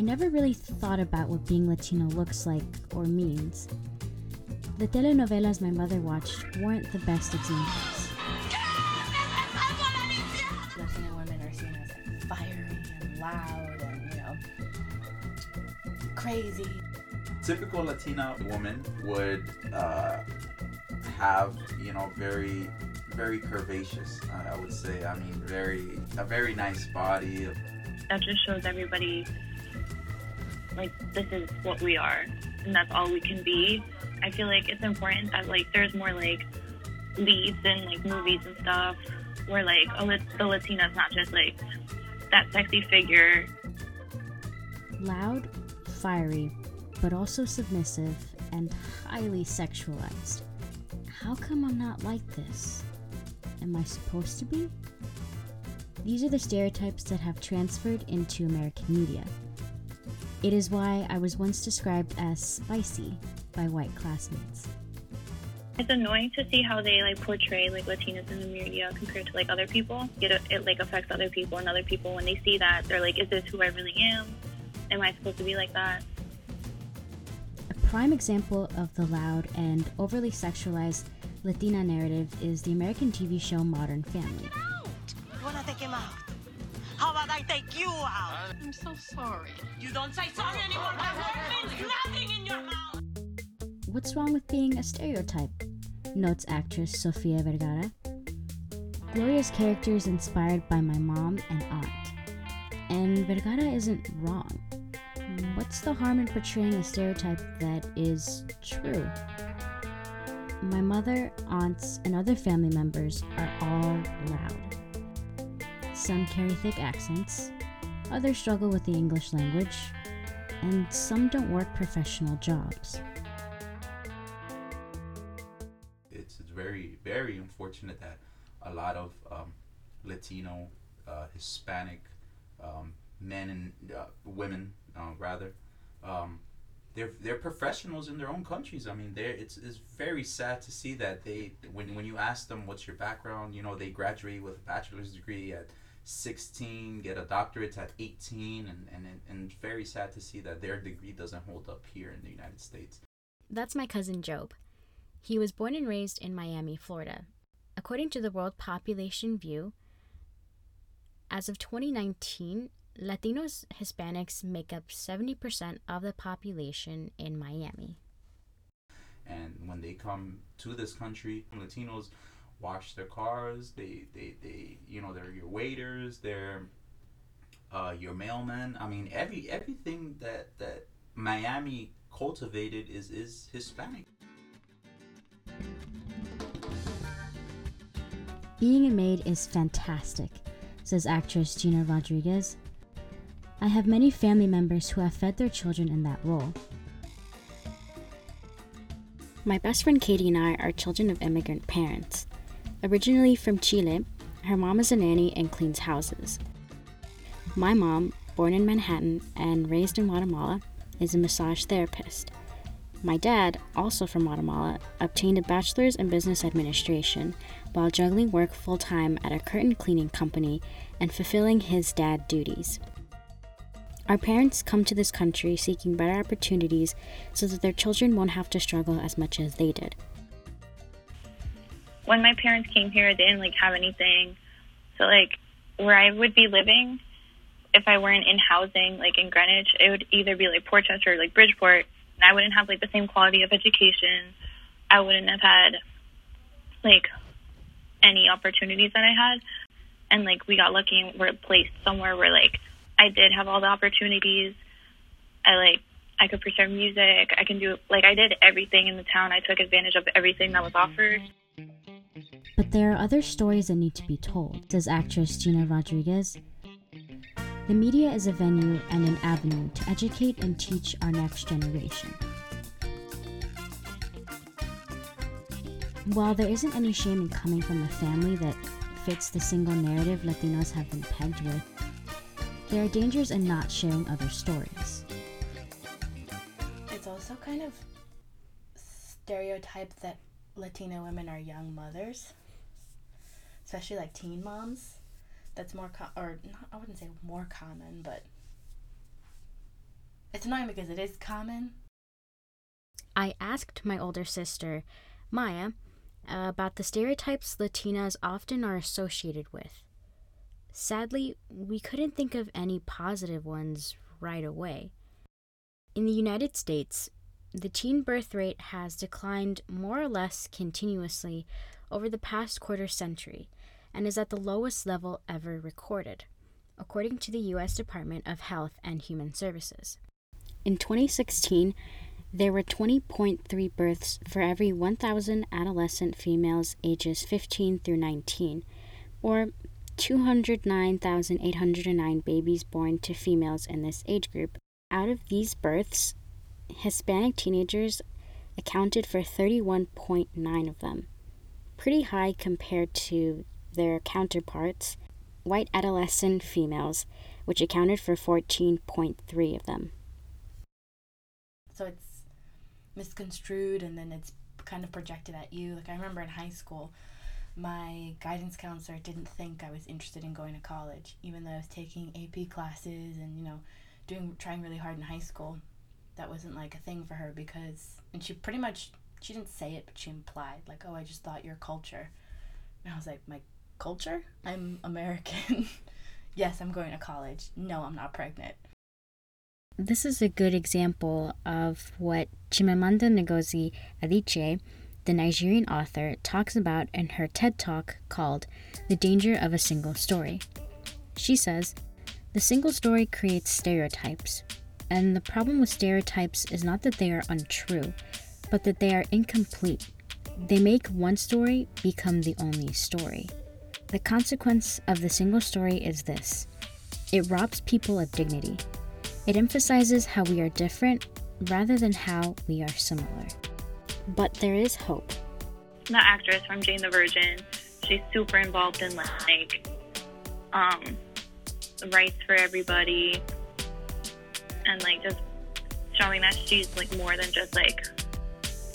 I never really thought about what being Latino looks like or means. The telenovelas my mother watched weren't the best examples. Latina women are seen as like fiery and loud and, you know, crazy. typical Latina woman would uh, have, you know, very, very curvaceous. I I would say. I mean, very a very nice body. that just shows everybody like this is what we are and that's all we can be i feel like it's important that like there's more like leads and like movies and stuff where like a the latina's not just like that sexy figure Loud, fiery, but also submissive and highly sexualized. How come I'm not like this? Am I supposed to be? These are the stereotypes that have transferred into American media. It is why I was once described as spicy by white classmates. it's annoying to see how they like portray like latinas in the media compared to like other people it, it like affects other people and other people when they see that they're like is this who i really am am i supposed to be like that A prime example of the loud and overly sexualized Latina narrative is the American TV show Modern Family. You wanna take him out? How about I take you out? I'm so sorry. You don't say sorry anymore. My word means nothing in your mouth. What's wrong with being a stereotype? Notes actress Sofia Vergara. Gloria's character is inspired by my mom and aunt. And Vergara isn't wrong. What's the harm in portraying a stereotype that is true? My mother, aunts, and other family members are all loud. Some carry thick accents, others struggle with the English language, and some don't work professional jobs. It's, very very unfortunate that a lot of um, Latino, uh, Hispanic um, men and uh, women, uh, rather, um, they're they're professionals in their own countries. I mean, they're it's it's very sad to see that they when when you ask them what's your background, you know, they graduate with a bachelor's degree at 16, get a doctorate at 18, and and and very sad to see that their degree doesn't hold up here in the United States. That's my cousin Job. He was born and raised in Miami, Florida. According to the World Population View, as of 2019, Latinos Hispanics make up 70% of the population in Miami. and when they come to this country latinos wash their cars they they, they you know they're your waiters they're uh, your mailmen i mean every everything that that miami cultivated is is hispanic Being a maid is fantastic, says actress Gina Rodriguez. I have many family members who have fed their children in that role. My best friend Katie and I are children of immigrant parents. Originally from Chile, her mom is a nanny and cleans houses. My mom, born in Manhattan and raised in Guatemala, is a massage therapist. My dad, also from Guatemala, obtained a bachelor's in business administration while juggling work full time at a curtain cleaning company and fulfilling his dad duties. Our parents come to this country seeking better opportunities so that their children won't have to struggle as much as they did. When my parents came here, they didn't like have anything. So like where I would be living, if I weren't in housing, like in Greenwich, it would either be like Port Chester or like Bridgeport, and I wouldn't have like the same quality of education. I wouldn't have had like any opportunities that I had, and like we got lucky and were placed somewhere where like I did have all the opportunities. I like I could pursue music. I can do like I did everything in the town. I took advantage of everything that was offered. But there are other stories that need to be told, says actress Gina Rodriguez. The media is a venue and an avenue to educate and teach our next generation. While there isn't any shame in coming from a family that fits the single narrative Latinos have been pegged with, there are dangers in not sharing other stories. It's also kind of stereotyped that Latina women are young mothers, especially like teen moms. That's more com- or not, I wouldn't say more common, but it's annoying because it is common. I asked my older sister, Maya, about the stereotypes Latinas often are associated with. Sadly, we couldn't think of any positive ones right away. In the United States, the teen birth rate has declined more or less continuously over the past quarter century and is at the lowest level ever recorded, according to the U.S. Department of Health and Human Services. In 2016, there were 20.3 births for every 1,000 adolescent females ages 15 through 19, or 209,809 babies born to females in this age group. Out of these births, Hispanic teenagers accounted for 31.9 of them, pretty high compared to their counterparts, white adolescent females, which accounted for 14.3 of them. So it's misconstrued and then it's kind of projected at you. Like I remember in high school, my guidance counselor didn't think I was interested in going to college, even though I was taking AP classes and you know, doing trying really hard in high school. That wasn't like a thing for her because, and she pretty much she didn't say it, but she implied like, "Oh, I just thought your culture," and I was like, "My culture? I'm American." yes, I'm going to college. No, I'm not pregnant. This is a good example of what Chimamanda Ngozi Adichie, the Nigerian author, talks about in her TED Talk called The Danger of a Single Story. She says, The single story creates stereotypes, and the problem with stereotypes is not that they are untrue, but that they are incomplete. They make one story become the only story. The consequence of the single story is this it robs people of dignity. It emphasizes how we are different rather than how we are similar. But there is hope. The actress from Jane the Virgin, she's super involved in like um, rights for everybody and like just showing that she's like more than just like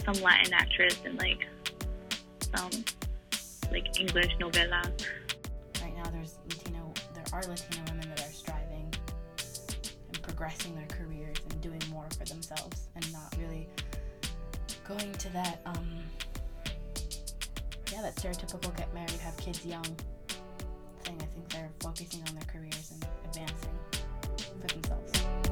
some Latin actress and like some like English novella. Right now, there's Latino, there are Latino women that are striving and progressing their careers and doing more for themselves and not really going to that, um, yeah, that stereotypical get married, have kids young thing. I think they're focusing on their careers and advancing for themselves.